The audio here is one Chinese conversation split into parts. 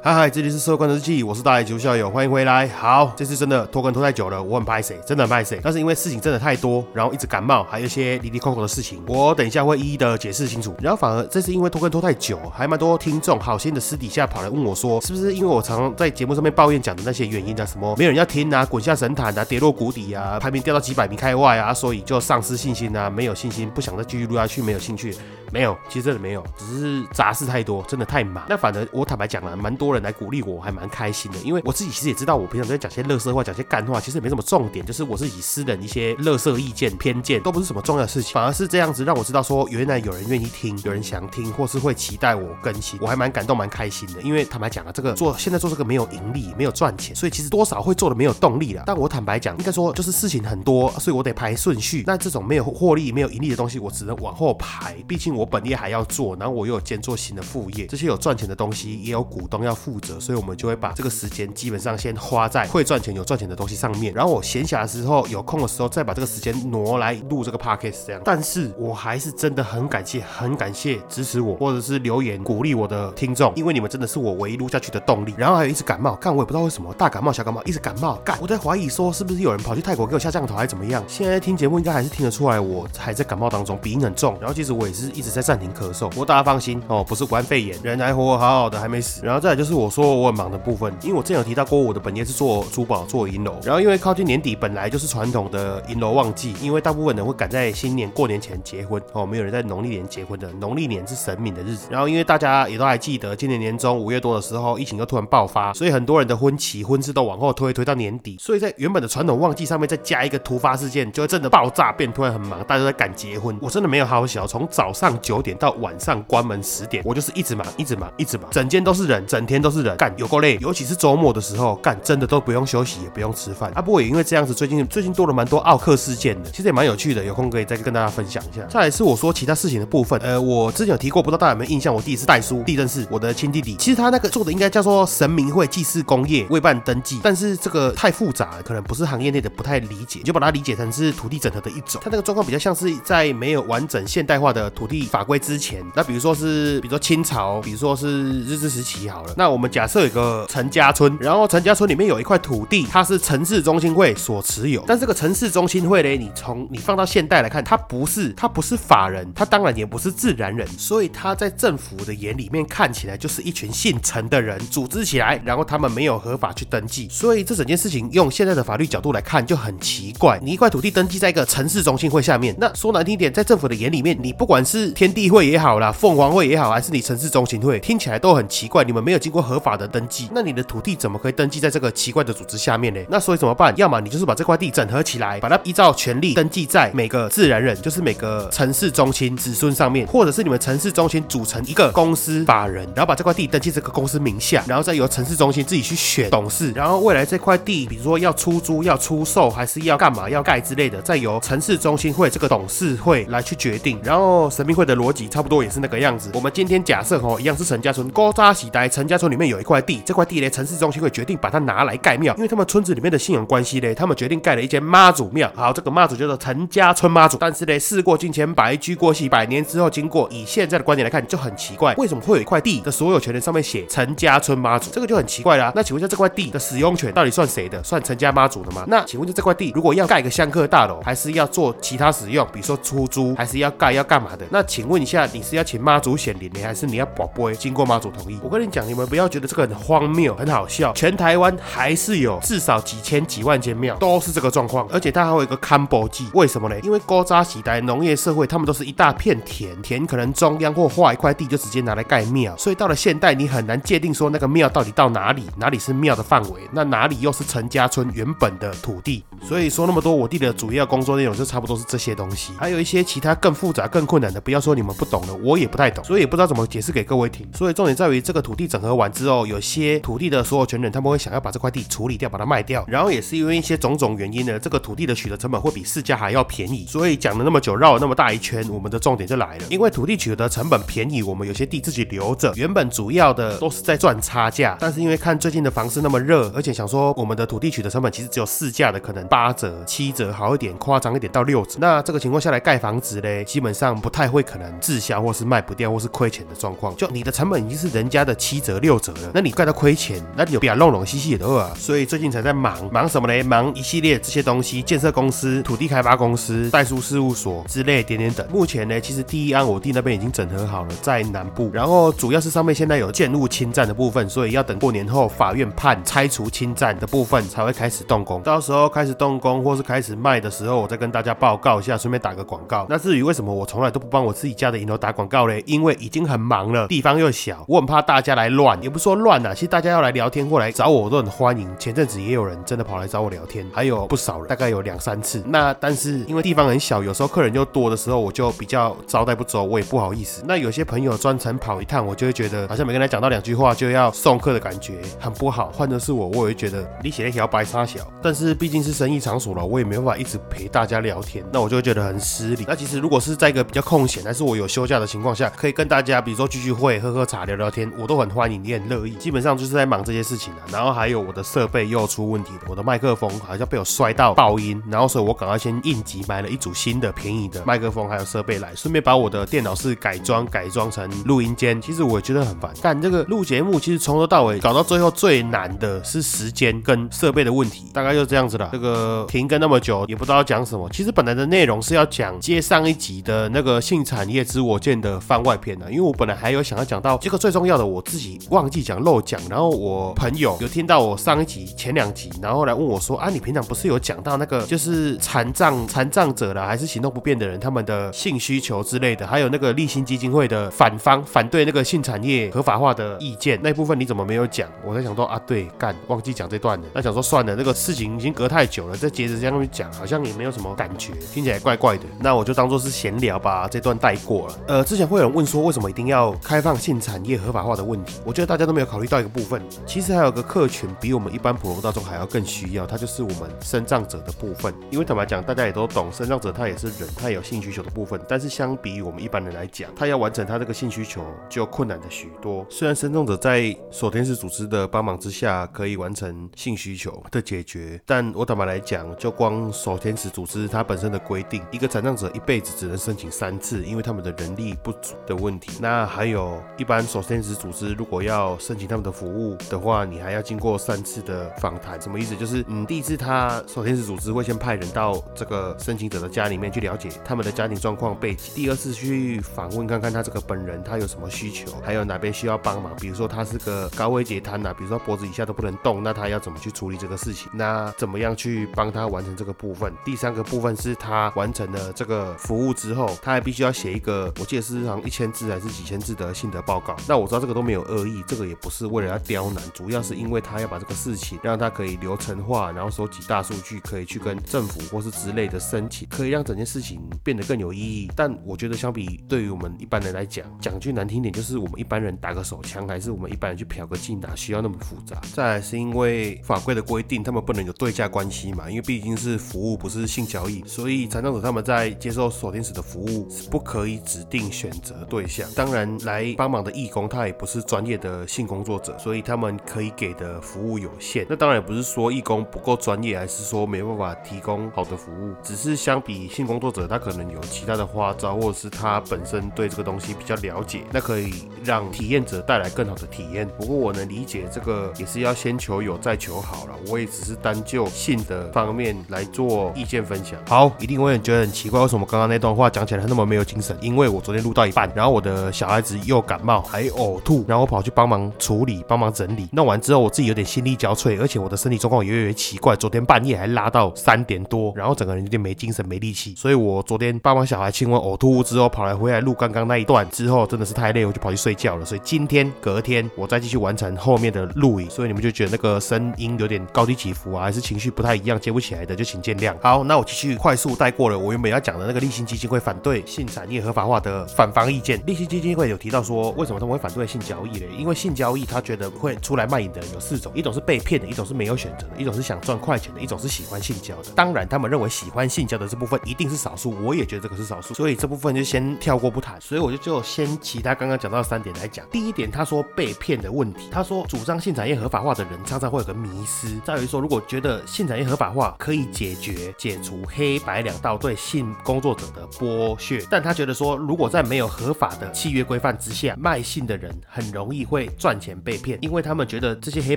嗨嗨，这里是社会观察日记，我是大野球校友，欢迎回来。好，这次真的拖更拖太久了，我很拍谁，真的很拍谁。但是因为事情真的太多，然后一直感冒，还有一些离离扣扣的事情，我等一下会一一的解释清楚。然后反而这次因为拖更拖太久，还蛮多听众好心的私底下跑来问我说，是不是因为我常常在节目上面抱怨讲的那些原因啊，什么没有人要听啊，滚下神坛啊，跌落谷底啊，排名掉到几百名开外啊，所以就丧失信心啊，没有信心，不想再继续录下去，没有兴趣。没有，其实真的没有，只是杂事太多，真的太忙。那反正我坦白讲了，蛮多多人来鼓励我，还蛮开心的。因为我自己其实也知道，我平常都在讲些乐色话，讲些干话，其实也没什么重点，就是我自己私人一些乐色意见、偏见，都不是什么重要的事情。反而是这样子让我知道说，原来有人愿意听，有人想听，或是会期待我更新，我还蛮感动、蛮开心的。因为坦白讲啊，这个做现在做这个没有盈利，没有赚钱，所以其实多少会做的没有动力了。但我坦白讲，应该说就是事情很多，所以我得排顺序。那这种没有获利、没有盈利的东西，我只能往后排。毕竟我本业还要。做，然后我又有兼做新的副业，这些有赚钱的东西也有股东要负责，所以我们就会把这个时间基本上先花在会赚钱、有赚钱的东西上面。然后我闲暇的时候、有空的时候，再把这个时间挪来录这个 podcast 这样。但是我还是真的很感谢、很感谢支持我或者是留言鼓励我的听众，因为你们真的是我唯一录下去的动力。然后还有一直感冒，干我也不知道为什么大感冒、小感冒一直感冒，干我在怀疑说是不是有人跑去泰国给我下降头还是怎么样。现在听节目应该还是听得出来我还在感冒当中，鼻音很重。然后其实我也是一直在暂停咳嗽，不过大家放心。哦，不是武汉肺炎，人还活活好好的，还没死。然后再来就是是我说我很忙的部分，因为我之前有提到过，我的本业是做珠宝、做银楼。然后因为靠近年底，本来就是传统的银楼旺季，因为大部分人会赶在新年过年前结婚哦，没有人在农历年结婚的。农历年是神明的日子。然后因为大家也都还记得，今年年中五月多的时候，疫情又突然爆发，所以很多人的婚期、婚事都往后推，推到年底。所以在原本的传统旺季上面再加一个突发事件，就会真的爆炸，变突然很忙，大家都在赶结婚。我真的没有好好小，从早上九点到晚上关门十点，我就是一直。忙一直忙一直忙，整间都是人，整天都是人，干有够累，尤其是周末的时候，干真的都不用休息，也不用吃饭啊。不过也因为这样子，最近最近多了蛮多奥克事件的，其实也蛮有趣的，有空可以再跟大家分享一下。再来是我说其他事情的部分，呃，我之前有提过，不知道大家有没有印象？我第一次带书地震是我的亲弟弟，其实他那个做的应该叫做神明会祭祀工业未办登记，但是这个太复杂，可能不是行业内的不太理解，你就把它理解成是土地整合的一种。他那个状况比较像是在没有完整现代化的土地法规之前，那比如说是比如说清朝，比如说是。日治时期好了，那我们假设有个陈家村，然后陈家村里面有一块土地，它是城市中心会所持有。但这个城市中心会呢，你从你放到现代来看，它不是，它不是法人，它当然也不是自然人，所以它在政府的眼里面看起来就是一群姓陈的人组织起来，然后他们没有合法去登记，所以这整件事情用现在的法律角度来看就很奇怪。你一块土地登记在一个城市中心会下面，那说难听点，在政府的眼里面，你不管是天地会也好啦，凤凰会也好，还是你城市中心会，听起来。都很奇怪，你们没有经过合法的登记，那你的土地怎么可以登记在这个奇怪的组织下面呢？那所以怎么办？要么你就是把这块地整合起来，把它依照权利登记在每个自然人，就是每个城市中心子孙上面，或者是你们城市中心组成一个公司法人，然后把这块地登记这个公司名下，然后再由城市中心自己去选董事，然后未来这块地，比如说要出租、要出售，还是要干嘛、要盖之类的，再由城市中心会这个董事会来去决定。然后神秘会的逻辑差不多也是那个样子。我们今天假设哦，一样是陈家村。高扎喜呆陈家村里面有一块地，这块地呢，城市中心会决定把它拿来盖庙，因为他们村子里面的信仰关系呢，他们决定盖了一间妈祖庙。好，这个妈祖叫做陈家村妈祖。但是呢，事过境迁，白驹过隙，百年之后经过，以现在的观点来看，就很奇怪，为什么会有一块地的所有权人上面写陈家村妈祖？这个就很奇怪啦。那请问一下，这块地的使用权到底算谁的？算陈家妈祖的吗？那请问一下，这块地如果要盖个香客大楼，还是要做其他使用，比如说出租，还是要盖要干嘛的？那请问一下，你是要请妈祖显灵呢，还是你要宝贝经过妈祖同意？我跟你讲，你们不不要觉得这个很荒谬、很好笑。全台湾还是有至少几千几万间庙，都是这个状况。而且它还有一个 combo 记，为什么呢？因为高扎喜代农业社会，他们都是一大片田，田可能中央或划一块地就直接拿来盖庙。所以到了现代，你很难界定说那个庙到底到哪里，哪里是庙的范围，那哪里又是陈家村原本的土地。所以说那么多，我弟的主要工作内容就差不多是这些东西，还有一些其他更复杂、更困难的，不要说你们不懂了，我也不太懂，所以也不知道怎么解释给各位听。所以重点在于这个土地整合完。之后，有些土地的所有权人他们会想要把这块地处理掉，把它卖掉，然后也是因为一些种种原因呢，这个土地的取得成本会比市价还要便宜。所以讲了那么久，绕了那么大一圈，我们的重点就来了。因为土地取得成本便宜，我们有些地自己留着，原本主要的都是在赚差价。但是因为看最近的房市那么热，而且想说我们的土地取得成本其实只有市价的可能八折、七折，好一点，夸张一点到六折。那这个情况下来盖房子嘞，基本上不太会可能滞销或是卖不掉或是亏钱的状况。就你的成本已经是人家的七折六折了，那你怪他亏钱，那你有比较弄弄兮兮的啊。所以最近才在忙忙什么嘞？忙一系列这些东西，建设公司、土地开发公司、代书事务所之类点点等。目前呢，其实第一案我弟那边已经整合好了，在南部。然后主要是上面现在有建物侵占的部分，所以要等过年后法院判拆除侵占的部分才会开始动工。到时候开始动工或是开始卖的时候，我再跟大家报告一下，顺便打个广告。那至于为什么我从来都不帮我自己家的银楼打广告嘞？因为已经很忙了，地方又小，我很怕大家来乱，也不说乱啊，其实大家要来聊天或来找我，我都很欢迎。前阵子也有人真的跑来找我聊天，还有不少人，大概有两三次。那但是因为地方很小，有时候客人又多的时候，我就比较招待不周，我也不好意思。那有些朋友专程跑一趟，我就会觉得好像每跟他讲到两句话就要送客的感觉，很不好。换的是我，我也会觉得你写一条白沙小，但是毕竟是生意场所了，我也没办法一直陪大家聊天，那我就会觉得很失礼。那其实如果是在一个比较空闲，但是我有休假的情况下，可以跟大家比如说聚聚会、喝喝茶、聊聊天，我都很欢迎，也很乐意。基本上就是在忙这些事情啊。然后还有我的设备又出问题了，我的麦克风好像被我摔到爆音，然后所以我赶快先应急买了一组新的便宜的麦克风还有设备来，顺便把我的电脑室改装改装成录音间。其实我也觉得很烦，但这个录节目其实从头到尾搞到最后最难的是时间跟设备的问题，大概就是这样子了。这个停更那么久也不知道讲什么。其实本来的内容是要讲接上一集的那个性产业之我见的番外篇的，因为我本来还有想要讲到这个最重要的，我自己忘记讲漏讲，然后我朋友有听到我上一集前两集，然后来问我说啊，你平常不是有讲到那个就是残障残障者啦，还是行动不便的人他们的性需求之类的，还有那个立新基金会的反方反对那个性产业合法化的意见那部分你怎么没有讲？我在想说啊，对，干忘记讲这段了。那想说算了，那个事情已经隔太久了，再接着这样去讲，好像也没有什么感觉，听起来怪怪的。那我就当做是闲聊，把这段带过了。呃，之前会有人问说，为什么一定要开放性产业合法化的问题？我觉得大家都没有考虑到一个部分，其实还有个客群比我们一般普通大众还要更需要，它就是我们生障者的部分。因为坦白讲，大家也都懂，生障者他也是人，他也有性需求的部分。但是相比于我们一般人来讲，他要完成他这个性需求就困难的许多。虽然生障者在守天使组织的帮忙之下可以完成性需求的解决，但我坦白来讲，就光守天使组织它本身的规定，一个残障者一辈子只能申请三次，因为他们的人力不足的问题。那还有一般守天使组织如果要要申请他们的服务的话，你还要经过三次的访谈。什么意思？就是嗯，第一次他守天使组织会先派人到这个申请者的家里面去了解他们的家庭状况背景，第二次去访问看看他这个本人他有什么需求，还有哪边需要帮忙。比如说他是个高危截瘫呐，比如说脖子以下都不能动，那他要怎么去处理这个事情？那怎么样去帮他完成这个部分？第三个部分是他完成了这个服务之后，他还必须要写一个，我记得是好像一千字还是几千字的心得报告。那我知道这个都没有恶意，这个也不是为了要刁难，主要是因为他要把这个事情让他可以流程化，然后收集大数据，可以去跟政府或是之类的申请，可以让整件事情变得更有意义。但我觉得相比对于我们一般人来讲，讲句难听点，就是我们一般人打个手枪，还是我们一般人去嫖个妓，哪需要那么复杂？再来是因为法规的规定，他们不能有对价关系嘛，因为毕竟是服务，不是性交易，所以残障者他们在接受锁天使的服务是不可以指定选择对象。当然，来帮忙的义工他也不是专业的性工作者，所以他们可以给的服务有限。那当然也不是说义工不够专业，还是说没办法提供好的服务，只是相比性工作者，他可能有其他的花招，或者是他本身对这个东西比较了解，那可以让体验者带来更好的体验。不过我能理解这个也是要先求有再求好了，我也只是单就性的方面来做意见分享。好，一定会很觉得很奇怪，为什么刚刚那段话讲起来那么没有精神？因为我昨天录到一半，然后我的小孩子又感冒还呕吐，然后我跑去帮忙处理、帮忙整理，弄完之后我自己有点心力交瘁，而且我的身体状况也越来越奇怪，昨天半夜还拉到三点多，然后整个人有点没精神、没力气，所以我昨天帮忙小孩清完呕吐物之后，跑来回来录刚刚那一段之后，真的是太累，我就跑去睡觉了。所以今天隔天我再继续完成后面的录影，所以你们就觉得那个声音有点高低起伏啊，还是情绪不太一样，接不起来的就请见谅。好，那我继续快速带过了我原本要讲的那个立新基金会反对性产业合法化的反方意见。立新基金会有提到说，为什么他们会反对性交易嘞？因因为性交易，他觉得会出来卖淫的人有四种，一种是被骗的，一种是没有选择的，一种是想赚快钱的，一种是喜欢性交的。当然，他们认为喜欢性交的这部分一定是少数，我也觉得这个是少数，所以这部分就先跳过不谈。所以我就就先其他刚刚讲到三点来讲。第一点，他说被骗的问题，他说主张性产业合法化的人常常会有个迷失，在于说如果觉得性产业合法化可以解决解除黑白两道对性工作者的剥削，但他觉得说如果在没有合法的契约规范之下，卖性的人很容易会赚钱被骗，因为他们觉得这些黑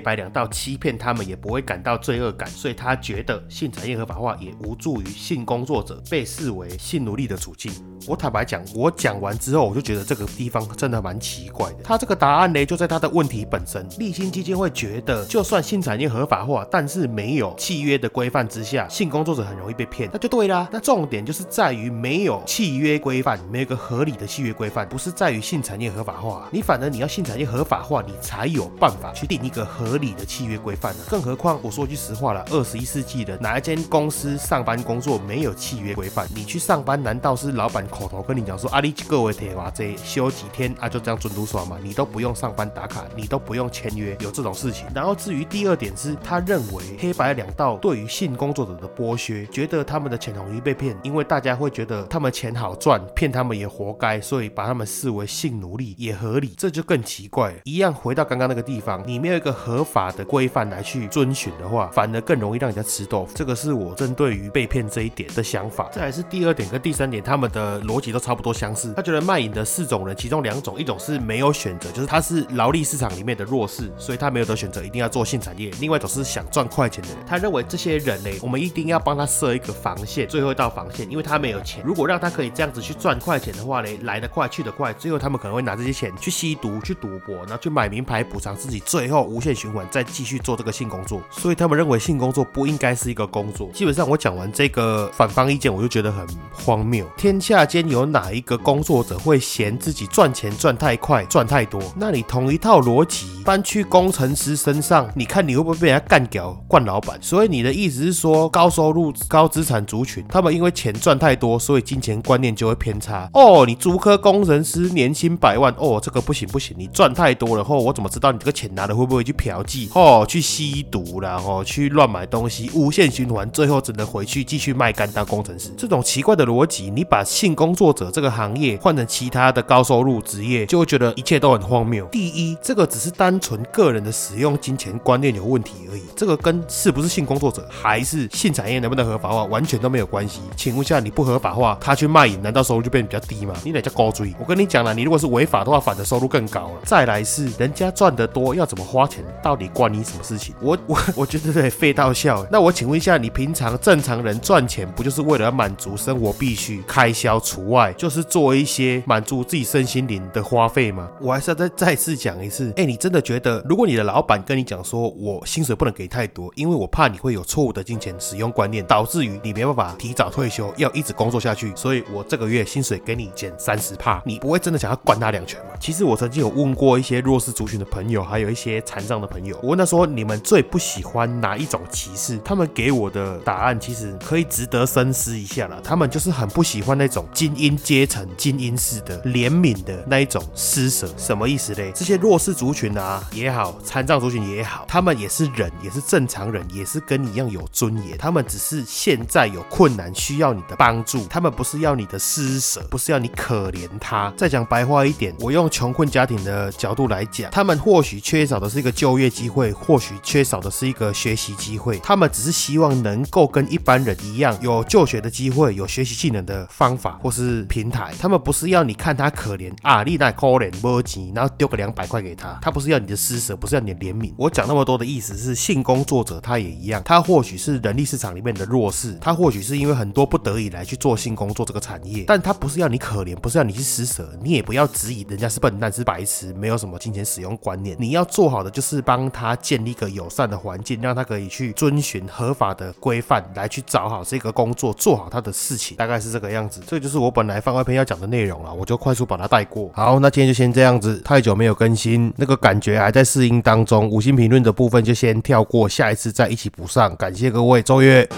白两道欺骗他们也不会感到罪恶感，所以他觉得性产业合法化也无助于性工作者被视为性奴隶的处境。我坦白讲，我讲完之后，我就觉得这个地方真的蛮奇怪的。他这个答案呢，就在他的问题本身。立新基金会觉得，就算性产业合法化，但是没有契约的规范之下，性工作者很容易被骗，那就对啦。那重点就是在于没有契约规范，没有个合理的契约规范，不是在于性产业合法化，你反而你要性产业合法化，你才有办法去定一个合理的契约规范呢。更何况我说句实话了，二十一世纪的哪一间公司上班工作没有契约规范？你去上班难道是老板？口头跟你讲说，啊，你各位铁娃这休几天啊，就这样准读耍嘛，你都不用上班打卡，你都不用签约，有这种事情。然后至于第二点是，他认为黑白两道对于性工作者的剥削，觉得他们的钱容易被骗，因为大家会觉得他们钱好赚，骗他们也活该，所以把他们视为性奴隶也合理，这就更奇怪。一样回到刚刚那个地方，你没有一个合法的规范来去遵循的话，反而更容易让人家吃豆腐。这个是我针对于被骗这一点的想法。再来是第二点跟第三点，他们的。逻辑都差不多相似。他觉得卖淫的四种人，其中两种，一种是没有选择，就是他是劳力市场里面的弱势，所以他没有得选择，一定要做性产业。另外一种是想赚快钱的人，他认为这些人呢，我们一定要帮他设一个防线，最后一道防线，因为他没有钱。如果让他可以这样子去赚快钱的话呢，来得快去得快，最后他们可能会拿这些钱去吸毒、去赌博，然后去买名牌补偿自己，最后无限循环，再继续做这个性工作。所以他们认为性工作不应该是一个工作。基本上我讲完这个反方意见，我就觉得很荒谬。天下。间有哪一个工作者会嫌自己赚钱赚太快、赚太多？那你同一套逻辑搬去工程师身上，你看你会不会被人家干掉、惯老板？所以你的意思是说，高收入、高资产族群，他们因为钱赚太多，所以金钱观念就会偏差。哦，你租科工程师年薪百万，哦，这个不行不行，你赚太多多了，后我怎么知道你这个钱拿的会不会去嫖妓？哦，去吸毒然后去乱买东西，无限循环，最后只能回去继续卖干当工程师。这种奇怪的逻辑，你把性工作者这个行业换成其他的高收入职业，就会觉得一切都很荒谬。第一，这个只是单纯个人的使用金钱观念有问题而已，这个跟是不是性工作者还是性产业能不能合法化完全都没有关系。请问一下，你不合法化，他去卖淫，难道收入就变得比较低吗？你得叫高追。我跟你讲了，你如果是违法的话，反而收入更高了。再来是人家赚得多，要怎么花钱，到底关你什么事情？我我 我觉得得废到笑。那我请问一下，你平常正常人赚钱，不就是为了要满足生活必须开销除外？就是做一些满足自己身心灵的花费吗？我还是要再再次讲一次，哎，你真的觉得，如果你的老板跟你讲说，我薪水不能给太多，因为我怕你会有错误的金钱使用观念，导致于你没办法提早退休，要一直工作下去，所以我这个月薪水给你减三十帕，你不会真的想要灌他两拳吗？其实我曾经有问过一些些弱势族群的朋友，还有一些残障的朋友，我问他说，你们最不喜欢哪一种歧视？他们给我的答案其实可以值得深思一下了。他们就是很不喜欢那种精英。阶层精英式的怜悯的那一种施舍，什么意思嘞？这些弱势族群啊也好，残障族群也好，他们也是人，也是正常人，也是跟你一样有尊严。他们只是现在有困难，需要你的帮助。他们不是要你的施舍，不是要你可怜他。再讲白话一点，我用穷困家庭的角度来讲，他们或许缺少的是一个就业机会，或许缺少的是一个学习机会。他们只是希望能够跟一般人一样，有就学的机会，有学习技能的方法，或是。平台，他们不是要你看他可怜啊，你那可怜没钱，然后丢个两百块给他，他不是要你的施舍，不是要你的怜悯。我讲那么多的意思是，性工作者他也一样，他或许是人力市场里面的弱势，他或许是因为很多不得已来去做性工作这个产业，但他不是要你可怜，不是要你去施舍，你也不要质疑人家是笨蛋是白痴，没有什么么金钱使用观念。你要做好的就是帮他建立一个友善的环境，让他可以去遵循合法的规范来去找好这个工作，做好他的事情，大概是这个样子。这就是我本来。番外篇要讲的内容了，我就快速把它带过。好，那今天就先这样子，太久没有更新，那个感觉还在适应当中。五星评论的部分就先跳过，下一次再一起补上。感谢各位，周月。